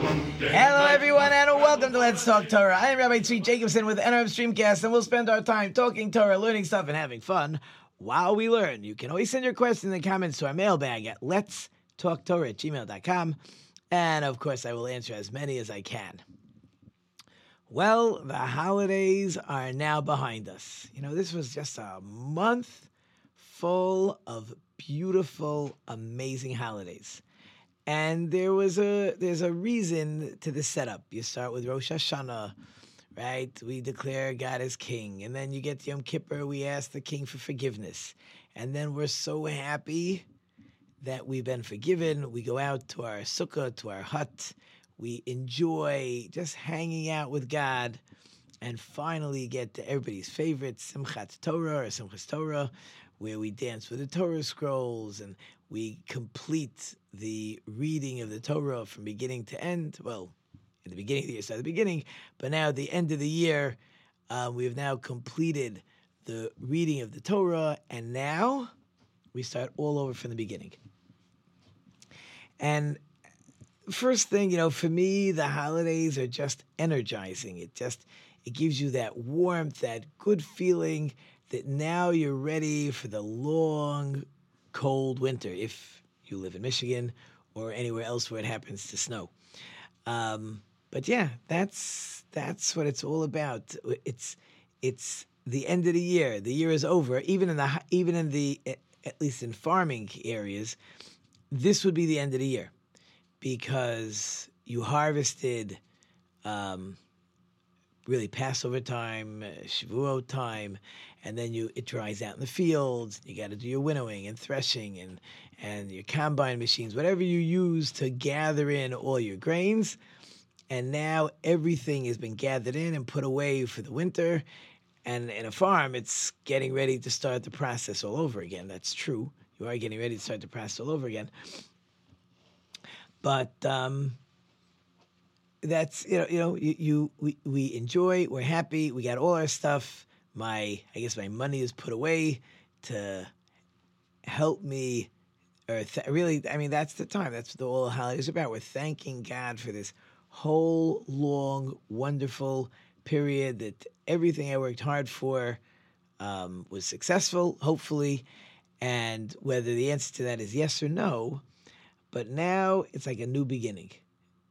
Hello, everyone, and welcome to Let's Talk Torah. I am Rabbi Tzvi Jacobson with NRM Streamcast, and we'll spend our time talking Torah, learning stuff, and having fun while we learn. You can always send your questions in the comments to our mailbag at Let's Talk Torah at gmail.com. And of course, I will answer as many as I can. Well, the holidays are now behind us. You know, this was just a month full of beautiful, amazing holidays. And there was a there's a reason to the setup. You start with Rosh Hashanah, right? We declare God as king. And then you get to Yom Kippur, we ask the king for forgiveness. And then we're so happy that we've been forgiven. We go out to our sukkah, to our hut. We enjoy just hanging out with God and finally get to everybody's favorite Simchat Torah or Simchas Torah, where we dance with the Torah scrolls and we complete the reading of the Torah from beginning to end. Well, in the beginning of the year, so at the beginning, but now at the end of the year, uh, we have now completed the reading of the Torah, and now we start all over from the beginning. And first thing, you know, for me, the holidays are just energizing. It just it gives you that warmth, that good feeling that now you're ready for the long, cold winter. If you live in Michigan or anywhere else where it happens to snow. Um, but yeah, that's that's what it's all about. It's it's the end of the year. The year is over. Even in the even in the at least in farming areas, this would be the end of the year because you harvested um, really Passover time, uh, Shavuot time, and then you it dries out in the fields. You got to do your winnowing and threshing and and your combine machines, whatever you use to gather in all your grains. And now everything has been gathered in and put away for the winter. And in a farm, it's getting ready to start the process all over again. That's true. You are getting ready to start the process all over again. But um, that's you know you know you, you we, we enjoy we're happy we got all our stuff. My i guess my money is put away to help me or th- really i mean that's the time that's what the holidays are about. We're thanking god for this whole long wonderful period that everything i worked hard for um, was successful hopefully. And whether the answer to that is yes or no but now it's like a new beginning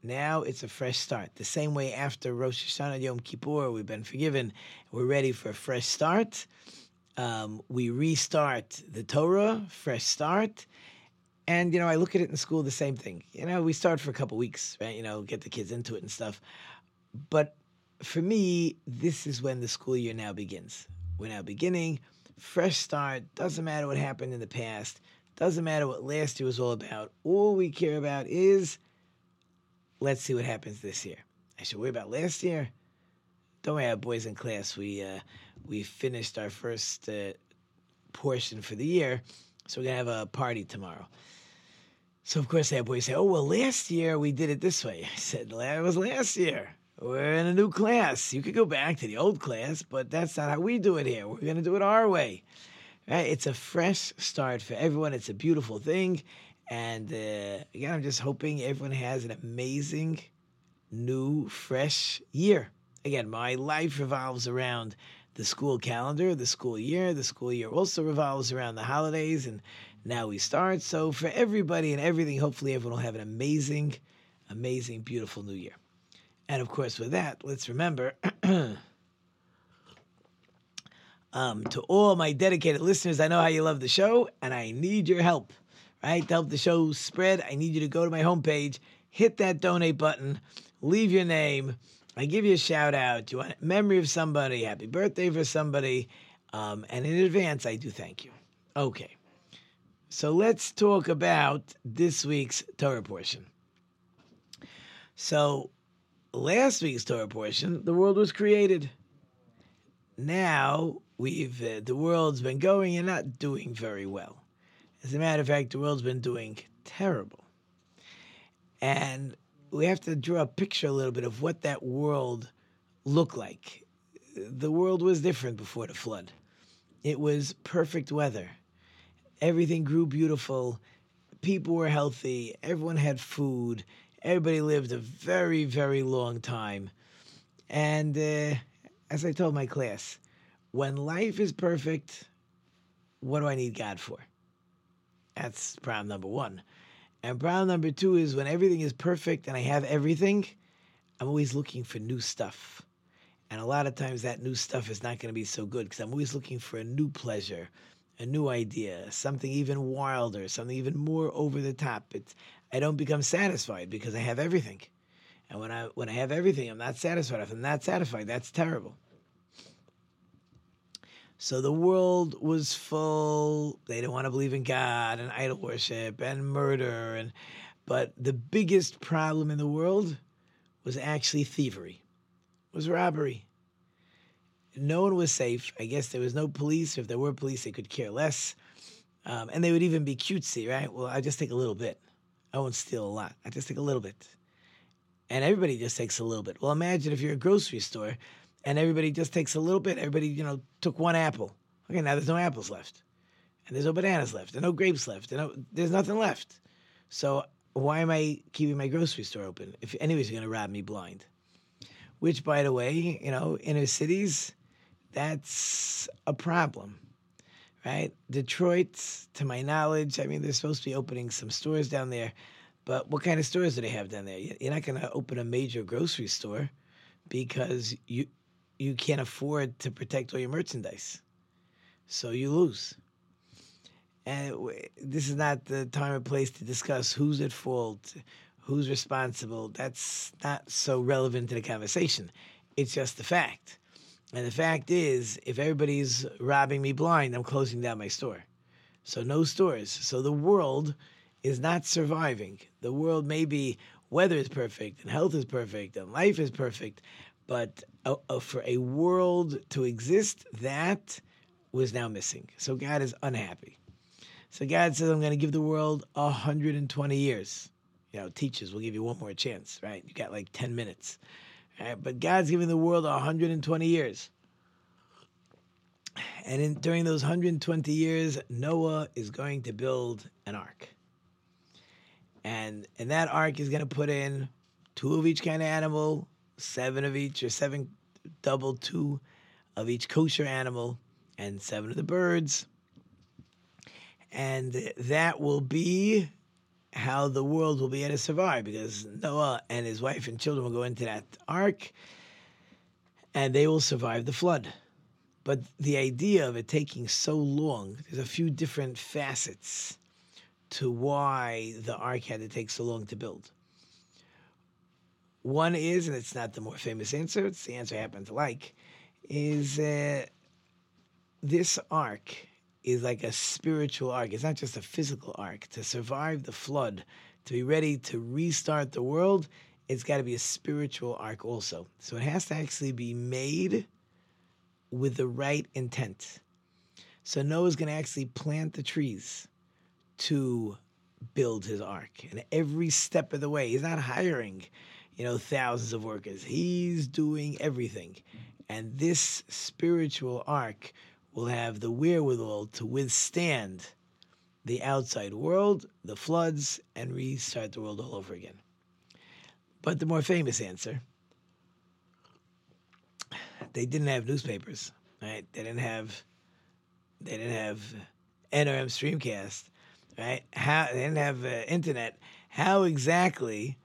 now it's a fresh start. The same way after Rosh Hashanah Yom Kippur, we've been forgiven. We're ready for a fresh start. Um, we restart the Torah, fresh start. And, you know, I look at it in school the same thing. You know, we start for a couple weeks, right? You know, get the kids into it and stuff. But for me, this is when the school year now begins. We're now beginning, fresh start. Doesn't matter what happened in the past. Doesn't matter what last year was all about. All we care about is let's see what happens this year. I should worry about last year. Don't worry, our boys in class. We uh, we finished our first uh, portion for the year, so we're gonna have a party tomorrow. So of course, our boys say, "Oh well, last year we did it this way." I said, "That was last year. We're in a new class. You could go back to the old class, but that's not how we do it here. We're gonna do it our way." Right? It's a fresh start for everyone. It's a beautiful thing. And uh, again, I'm just hoping everyone has an amazing, new, fresh year. Again, my life revolves around the school calendar, the school year. The school year also revolves around the holidays, and now we start. So, for everybody and everything, hopefully, everyone will have an amazing, amazing, beautiful new year. And of course, with that, let's remember um, to all my dedicated listeners, I know how you love the show, and I need your help right? To help the show spread, I need you to go to my homepage, hit that donate button, leave your name. I give you a shout out. You want a memory of somebody, happy birthday for somebody, um, and in advance, I do thank you. Okay, so let's talk about this week's Torah portion. So last week's Torah portion, the world was created. Now we've uh, the world's been going and not doing very well. As a matter of fact, the world's been doing terrible. And we have to draw a picture a little bit of what that world looked like. The world was different before the flood. It was perfect weather. Everything grew beautiful. People were healthy. Everyone had food. Everybody lived a very, very long time. And uh, as I told my class, when life is perfect, what do I need God for? That's problem number one. And problem number two is when everything is perfect and I have everything, I'm always looking for new stuff. And a lot of times that new stuff is not going to be so good because I'm always looking for a new pleasure, a new idea, something even wilder, something even more over the top. It's, I don't become satisfied because I have everything. And when I when I have everything, I'm not satisfied. If I'm not satisfied, that's terrible. So the world was full. They didn't want to believe in God and idol worship and murder and but the biggest problem in the world was actually thievery. Was robbery. No one was safe. I guess there was no police. If there were police, they could care less. Um, and they would even be cutesy, right? Well, I just take a little bit. I won't steal a lot. I just take a little bit. And everybody just takes a little bit. Well, imagine if you're a grocery store and everybody just takes a little bit. Everybody, you know, took one apple. Okay, now there's no apples left, and there's no bananas left, and no grapes left, and no, there's nothing left. So why am I keeping my grocery store open if anybody's going to rob me blind? Which, by the way, you know, inner cities, that's a problem, right? Detroit, to my knowledge, I mean, they're supposed to be opening some stores down there, but what kind of stores do they have down there? You're not going to open a major grocery store because you you can't afford to protect all your merchandise. So you lose. And this is not the time or place to discuss who's at fault, who's responsible. That's not so relevant to the conversation. It's just the fact. And the fact is, if everybody's robbing me blind, I'm closing down my store. So no stores. So the world is not surviving. The world may be weather is perfect and health is perfect and life is perfect, but uh, uh, for a world to exist, that was now missing. So God is unhappy. So God says, I'm going to give the world 120 years. You know, teachers will give you one more chance, right? You got like 10 minutes. Right? But God's giving the world 120 years. And in, during those 120 years, Noah is going to build an ark. And, and that ark is going to put in two of each kind of animal, seven of each, or seven double two of each kosher animal, and seven of the birds. And that will be how the world will be able to survive because Noah and his wife and children will go into that ark and they will survive the flood. But the idea of it taking so long, there's a few different facets to why the ark had to take so long to build. One is, and it's not the more famous answer, it's the answer I happen to like, is uh, this ark is like a spiritual ark. It's not just a physical ark. To survive the flood, to be ready to restart the world, it's got to be a spiritual ark also. So it has to actually be made with the right intent. So Noah's going to actually plant the trees to build his ark. And every step of the way, he's not hiring you know, thousands of workers. He's doing everything. And this spiritual ark will have the wherewithal to withstand the outside world, the floods, and restart the world all over again. But the more famous answer they didn't have newspapers, right? They didn't have they didn't have NRM Streamcast, right? How they didn't have uh, internet. How exactly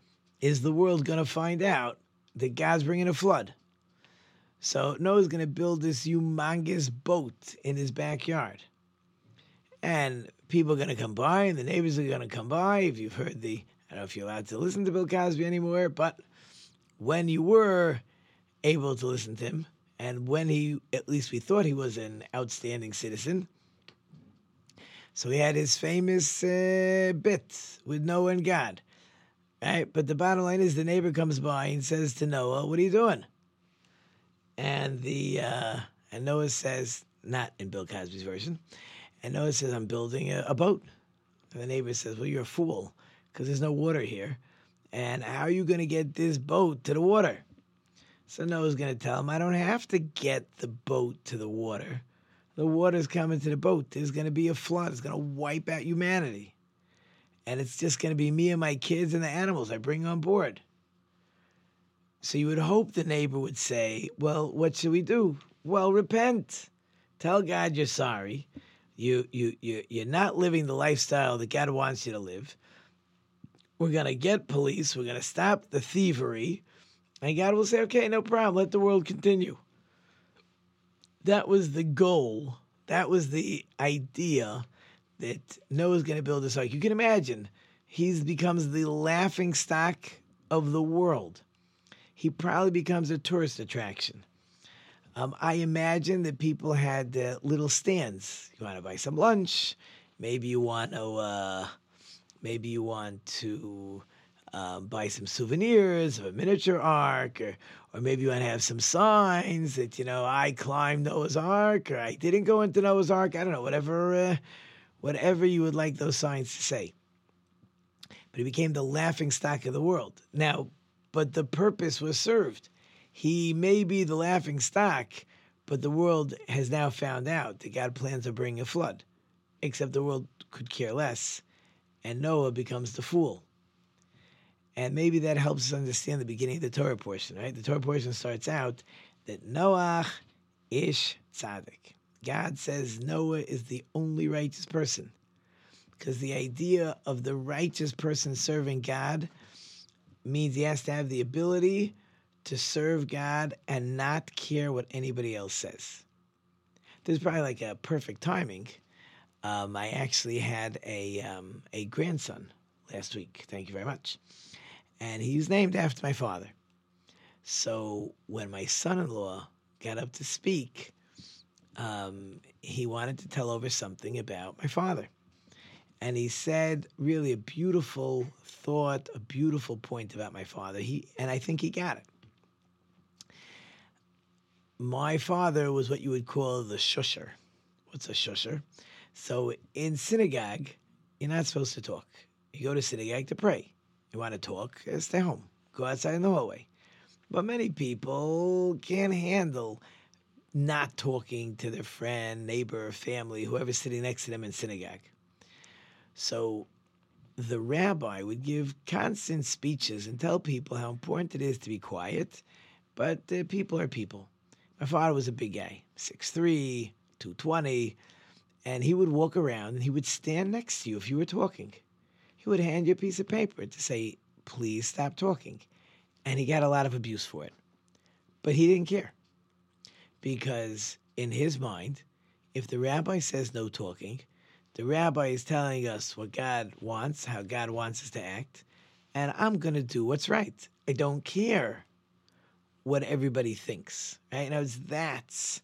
is the world going to find out that God's bringing a flood? So Noah's going to build this humongous boat in his backyard. And people are going to come by, and the neighbors are going to come by. If you've heard the, I don't know if you're allowed to listen to Bill Cosby anymore, but when you were able to listen to him, and when he, at least we thought he was an outstanding citizen, so he had his famous uh, bit with Noah and God Right? But the bottom line is the neighbor comes by and says to Noah, What are you doing? And the uh, and Noah says, not in Bill Cosby's version, and Noah says, I'm building a, a boat. And the neighbor says, Well, you're a fool, because there's no water here. And how are you going to get this boat to the water? So Noah's going to tell him, I don't have to get the boat to the water. The water's coming to the boat. There's going to be a flood. It's going to wipe out humanity. And it's just going to be me and my kids and the animals I bring on board. So you would hope the neighbor would say, Well, what should we do? Well, repent. Tell God you're sorry. You, you, you, you're not living the lifestyle that God wants you to live. We're going to get police. We're going to stop the thievery. And God will say, okay, no problem. Let the world continue. That was the goal. That was the idea that Noah's going to build this ark. You can imagine he becomes the laughing stock of the world. He probably becomes a tourist attraction. Um, I imagine that people had uh, little stands. You want to buy some lunch, maybe you want to, uh, maybe you want to um, buy some souvenirs of a miniature ark, or or maybe you want to have some signs that you know I climbed Noah's Ark, or I didn't go into Noah's Ark. I don't know, whatever, uh, whatever you would like those signs to say. But he became the laughing stock of the world. Now, but the purpose was served. He may be the laughing stock, but the world has now found out that God plans to bring a flood. Except the world could care less, and Noah becomes the fool. And maybe that helps us understand the beginning of the Torah portion, right? The Torah portion starts out that Noah ish tzaddik. God says Noah is the only righteous person. Because the idea of the righteous person serving God means he has to have the ability to serve God and not care what anybody else says. There's probably like a perfect timing. Um, I actually had a um, a grandson last week. Thank you very much and he's named after my father. So when my son-in-law got up to speak, um, he wanted to tell over something about my father. And he said really a beautiful thought, a beautiful point about my father. He and I think he got it. My father was what you would call the shusher. What's a shusher? So in synagogue, you're not supposed to talk. You go to synagogue to pray. You want to talk? Stay home. Go outside in the hallway. But many people can't handle not talking to their friend, neighbor, family, whoever's sitting next to them in synagogue. So the rabbi would give constant speeches and tell people how important it is to be quiet, but uh, people are people. My father was a big guy, 6'3, 220, and he would walk around and he would stand next to you if you were talking he would hand you a piece of paper to say, please stop talking. And he got a lot of abuse for it. But he didn't care. Because in his mind, if the rabbi says no talking, the rabbi is telling us what God wants, how God wants us to act, and I'm going to do what's right. I don't care what everybody thinks. Right? Now, that's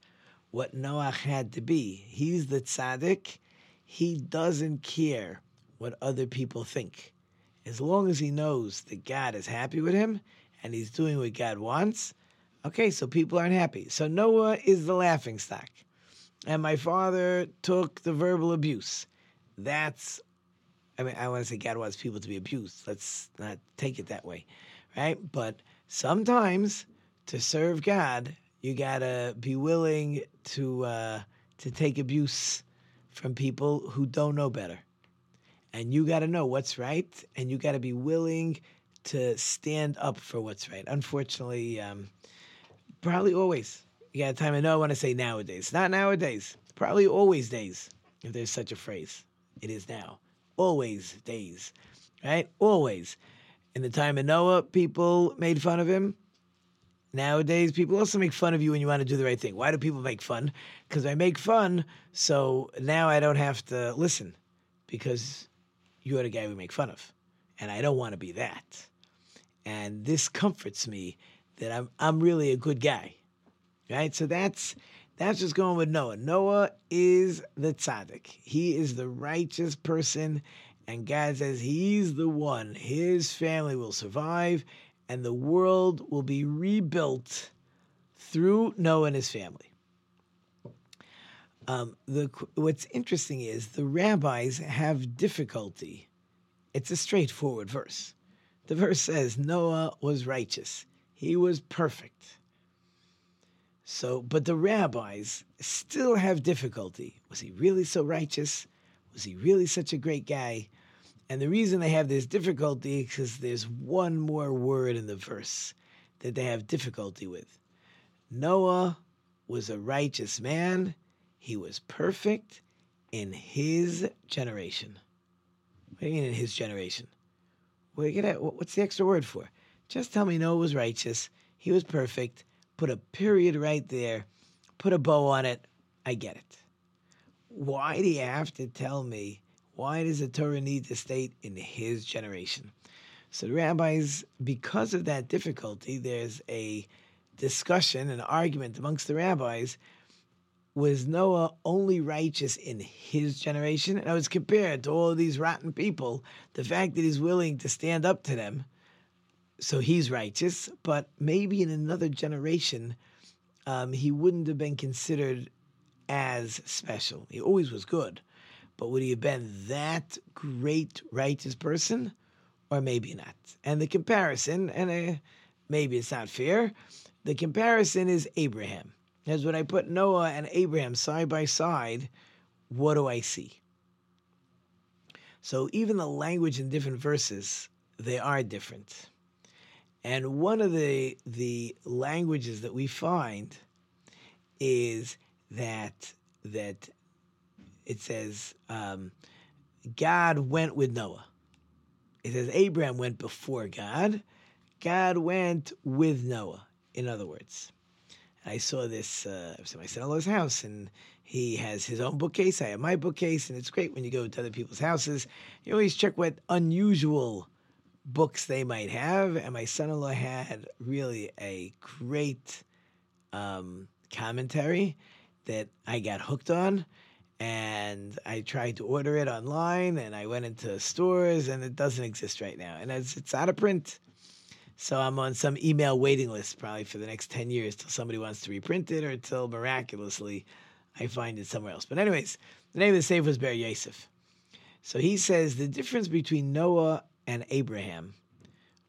what Noah had to be. He's the tzaddik. He doesn't care what other people think. As long as he knows that God is happy with him and he's doing what God wants, okay, so people aren't happy. So Noah is the laughing stock. And my father took the verbal abuse. That's, I mean, I want to say God wants people to be abused. Let's not take it that way, right? But sometimes to serve God, you gotta be willing to uh, to take abuse from people who don't know better and you got to know what's right, and you got to be willing to stand up for what's right. Unfortunately, um, probably always. You got time. I know I want to say nowadays, not nowadays. Probably always days, if there's such a phrase. It is now. Always days, right? Always. In the time of Noah, people made fun of him. Nowadays, people also make fun of you when you want to do the right thing. Why do people make fun? Because I make fun, so now I don't have to listen because you're the guy we make fun of. And I don't want to be that. And this comforts me that I'm I'm really a good guy. Right? So that's that's just going with Noah. Noah is the tzaddik. He is the righteous person, And God says he's the one. His family will survive and the world will be rebuilt through Noah and his family. Um, the, what's interesting is the rabbis have difficulty. It's a straightforward verse. The verse says Noah was righteous, he was perfect. So, but the rabbis still have difficulty. Was he really so righteous? Was he really such a great guy? And the reason they have this difficulty is because there's one more word in the verse that they have difficulty with. Noah was a righteous man. He was perfect in his generation. What do you mean in his generation? What's the extra word for? Just tell me Noah was righteous. He was perfect. Put a period right there. Put a bow on it. I get it. Why do you have to tell me why does the Torah need to state in his generation? So the rabbis, because of that difficulty, there's a discussion, an argument amongst the rabbis. Was Noah only righteous in his generation? And I was compared to all these rotten people, the fact that he's willing to stand up to them, so he's righteous, but maybe in another generation, um, he wouldn't have been considered as special. He always was good, but would he have been that great righteous person? Or maybe not. And the comparison, and uh, maybe it's not fair, the comparison is Abraham. As when I put Noah and Abraham side by side, what do I see? So even the language in different verses, they are different. And one of the the languages that we find is that that it says um, God went with Noah. It says Abraham went before God. God went with Noah. In other words, I saw this. Uh, I was at my son-in-law's house, and he has his own bookcase. I have my bookcase, and it's great when you go to other people's houses. You always check what unusual books they might have. And my son-in-law had really a great um, commentary that I got hooked on and I tried to order it online and I went into stores and it doesn't exist right now. And it's, it's out of print. So I'm on some email waiting list probably for the next 10 years till somebody wants to reprint it or till miraculously I find it somewhere else. But anyways, the name of the sefer was Be'er Yosef. So he says the difference between Noah and Abraham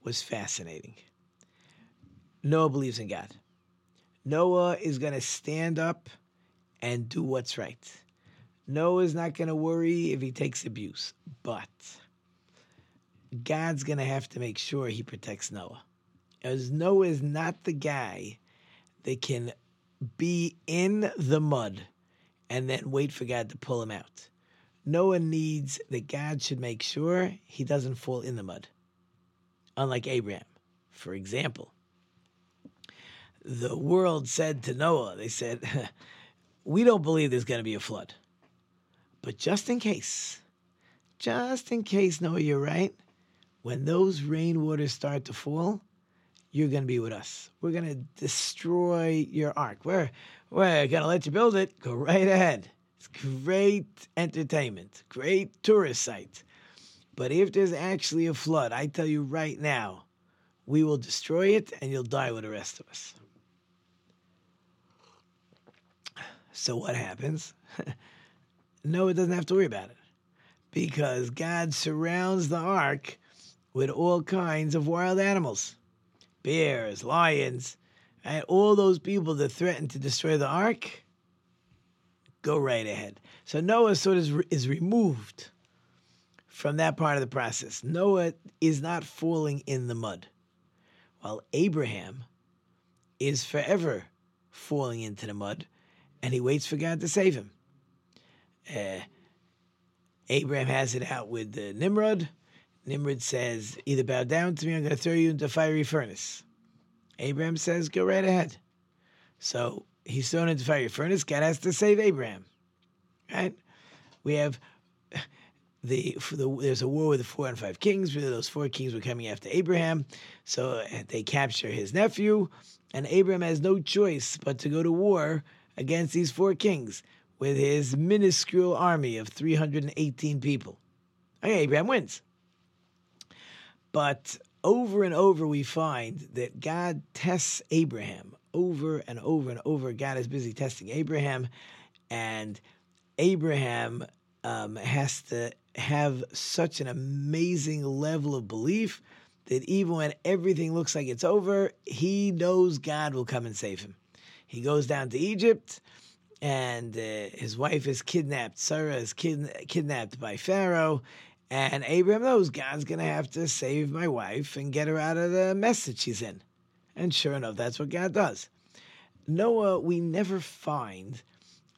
was fascinating. Noah believes in God. Noah is going to stand up and do what's right. Noah is not going to worry if he takes abuse, but God's going to have to make sure he protects Noah. As Noah is not the guy that can be in the mud and then wait for God to pull him out. Noah needs that God should make sure he doesn't fall in the mud. Unlike Abraham, for example. The world said to Noah, they said, We don't believe there's going to be a flood. But just in case, just in case, Noah, you're right, when those rainwaters start to fall, you're going to be with us. We're going to destroy your ark. We're, we're going to let you build it. Go right ahead. It's great entertainment, great tourist site. But if there's actually a flood, I tell you right now, we will destroy it and you'll die with the rest of us. So what happens? Noah doesn't have to worry about it because God surrounds the ark with all kinds of wild animals bears, lions, and all those people that threatened to destroy the ark. Go right ahead. So Noah sort of is removed from that part of the process. Noah is not falling in the mud, while Abraham is forever falling into the mud, and he waits for God to save him. Uh, Abraham has it out with uh, Nimrod. Nimrod says, Either bow down to me, I'm going to throw you into a fiery furnace. Abraham says, Go right ahead. So he's thrown into fiery furnace. God has to save Abraham. Right? We have the, the, there's a war with the four and five kings. Really, those four kings were coming after Abraham, so uh, they capture his nephew, and Abraham has no choice but to go to war against these four kings with his minuscule army of 318 people. Okay, Abraham wins. But over and over, we find that God tests Abraham over and over and over. God is busy testing Abraham, and Abraham um, has to have such an amazing level of belief that even when everything looks like it's over, he knows God will come and save him. He goes down to Egypt, and uh, his wife is kidnapped. Sarah is kid- kidnapped by Pharaoh, and Abraham knows God's going to have to save my wife and get her out of the mess that she's in. And sure enough, that's what God does. Noah, we never find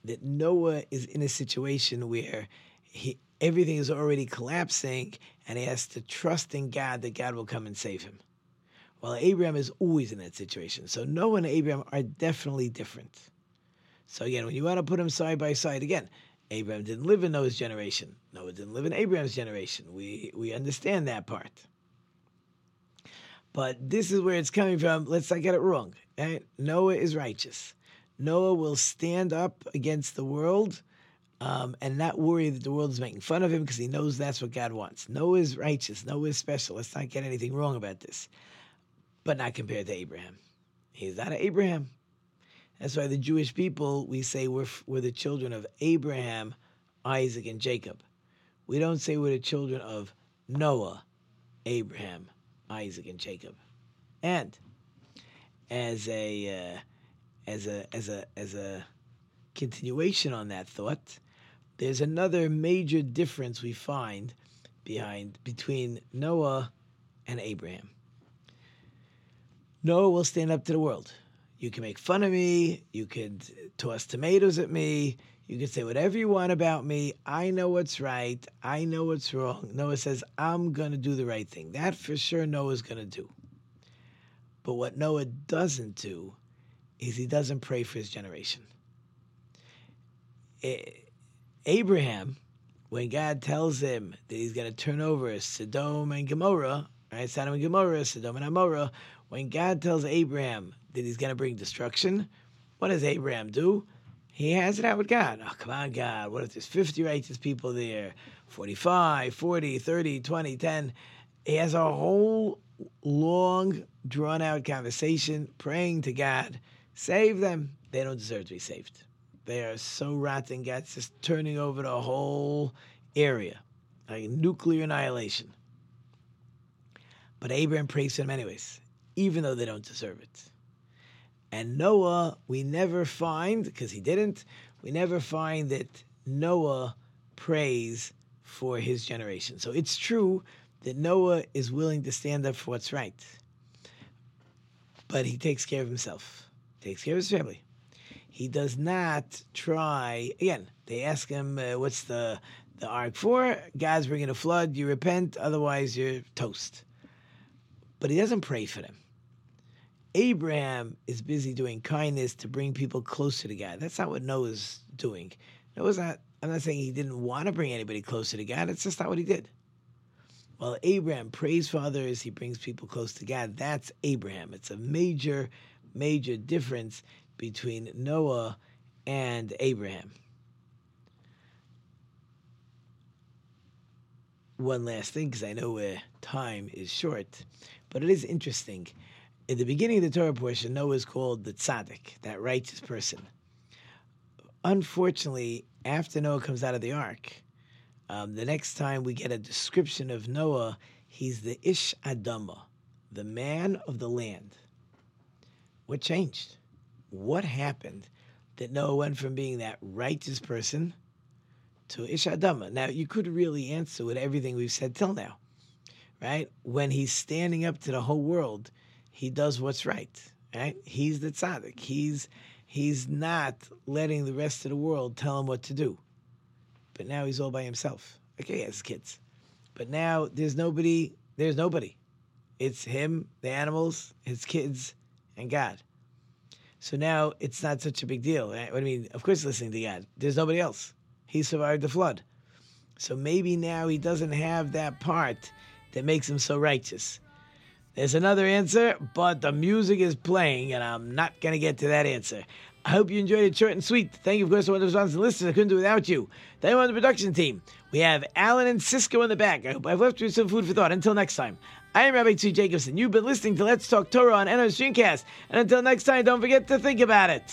that Noah is in a situation where he, everything is already collapsing and he has to trust in God that God will come and save him. Well, Abraham is always in that situation. So Noah and Abraham are definitely different. So again, when you want to put them side by side, again, Abraham didn't live in Noah's generation. Noah didn't live in Abraham's generation. We we understand that part. But this is where it's coming from. Let's not get it wrong. Right? Noah is righteous. Noah will stand up against the world um, and not worry that the world is making fun of him because he knows that's what God wants. Noah is righteous. Noah is special. Let's not get anything wrong about this. But not compared to Abraham. He's not Abraham. That's why the Jewish people, we say we're, we're the children of Abraham, Isaac, and Jacob. We don't say we're the children of Noah, Abraham, Isaac, and Jacob. And as a uh, as a as a as a continuation on that thought, there's another major difference we find behind between Noah and Abraham. Noah will stand up to the world. You can make fun of me, you could toss tomatoes at me, you can say whatever you want about me. I know what's right, I know what's wrong. Noah says, I'm going to do the right thing. That for sure Noah's going to do. But what Noah doesn't do is he doesn't pray for his generation. Abraham, when God tells him that he's going to turn over Sodom and Gomorrah, right? Sodom and Gomorrah, Sodom and Amorah, when God tells Abraham that he's going to bring destruction, what does Abraham do? He has it out with God. Oh, come on, God. What if there's 50 righteous people there? 45, 40, 30, 20, 10. He has a whole long, drawn out conversation praying to God, save them. They don't deserve to be saved. They are so rotten, God's just turning over the whole area, like nuclear annihilation. But Abraham prays for them anyways, even though they don't deserve it. And Noah, we never find, because he didn't, we never find that Noah prays for his generation. So it's true that Noah is willing to stand up for what's right. But he takes care of himself, takes care of his family. He does not try. Again, they ask him, uh, "What's the the ark for?" God's bringing a flood. You repent, otherwise you're toast. But he doesn't pray for them. Abraham is busy doing kindness to bring people closer to God. That's not what Noah's doing. Noah's not. I'm not saying he didn't want to bring anybody closer to God. It's just not what he did. While Abraham prays for others, he brings people close to God. That's Abraham. It's a major, major difference between Noah and Abraham. One last thing, because I know uh, time is short, but it is interesting. In the beginning of the Torah portion, Noah is called the tzaddik, that righteous person. Unfortunately, after Noah comes out of the ark, um, the next time we get a description of Noah, he's the Ish Adama, the man of the land. What changed? what happened that Noah went from being that righteous person to Ish Adama? Now, you could really answer with everything we've said till now, right? When he's standing up to the whole world, he does what's right, right? He's the tzaddik. He's he's not letting the rest of the world tell him what to do. But now he's all by himself. Okay, he has kids. But now there's nobody, there's nobody. It's him, the animals, his kids, and God. So now it's not such a big deal. Right? I mean, of course, listening to God. There's nobody else. He survived the flood. So maybe now he doesn't have that part that makes him so righteous. There's another answer, but the music is playing, and I'm not going to get to that answer. I hope you enjoyed it short and sweet. Thank you, of course, to the responses and listeners. I couldn't do it without you. Thank you on the production team. We have Alan and Cisco in the back. I hope I've left you some food for thought. Until next time, I am Rabbi Tzvi Jacobson. You've been listening to Let's Talk Torah on NRM Streamcast. And until next time, don't forget to think about it.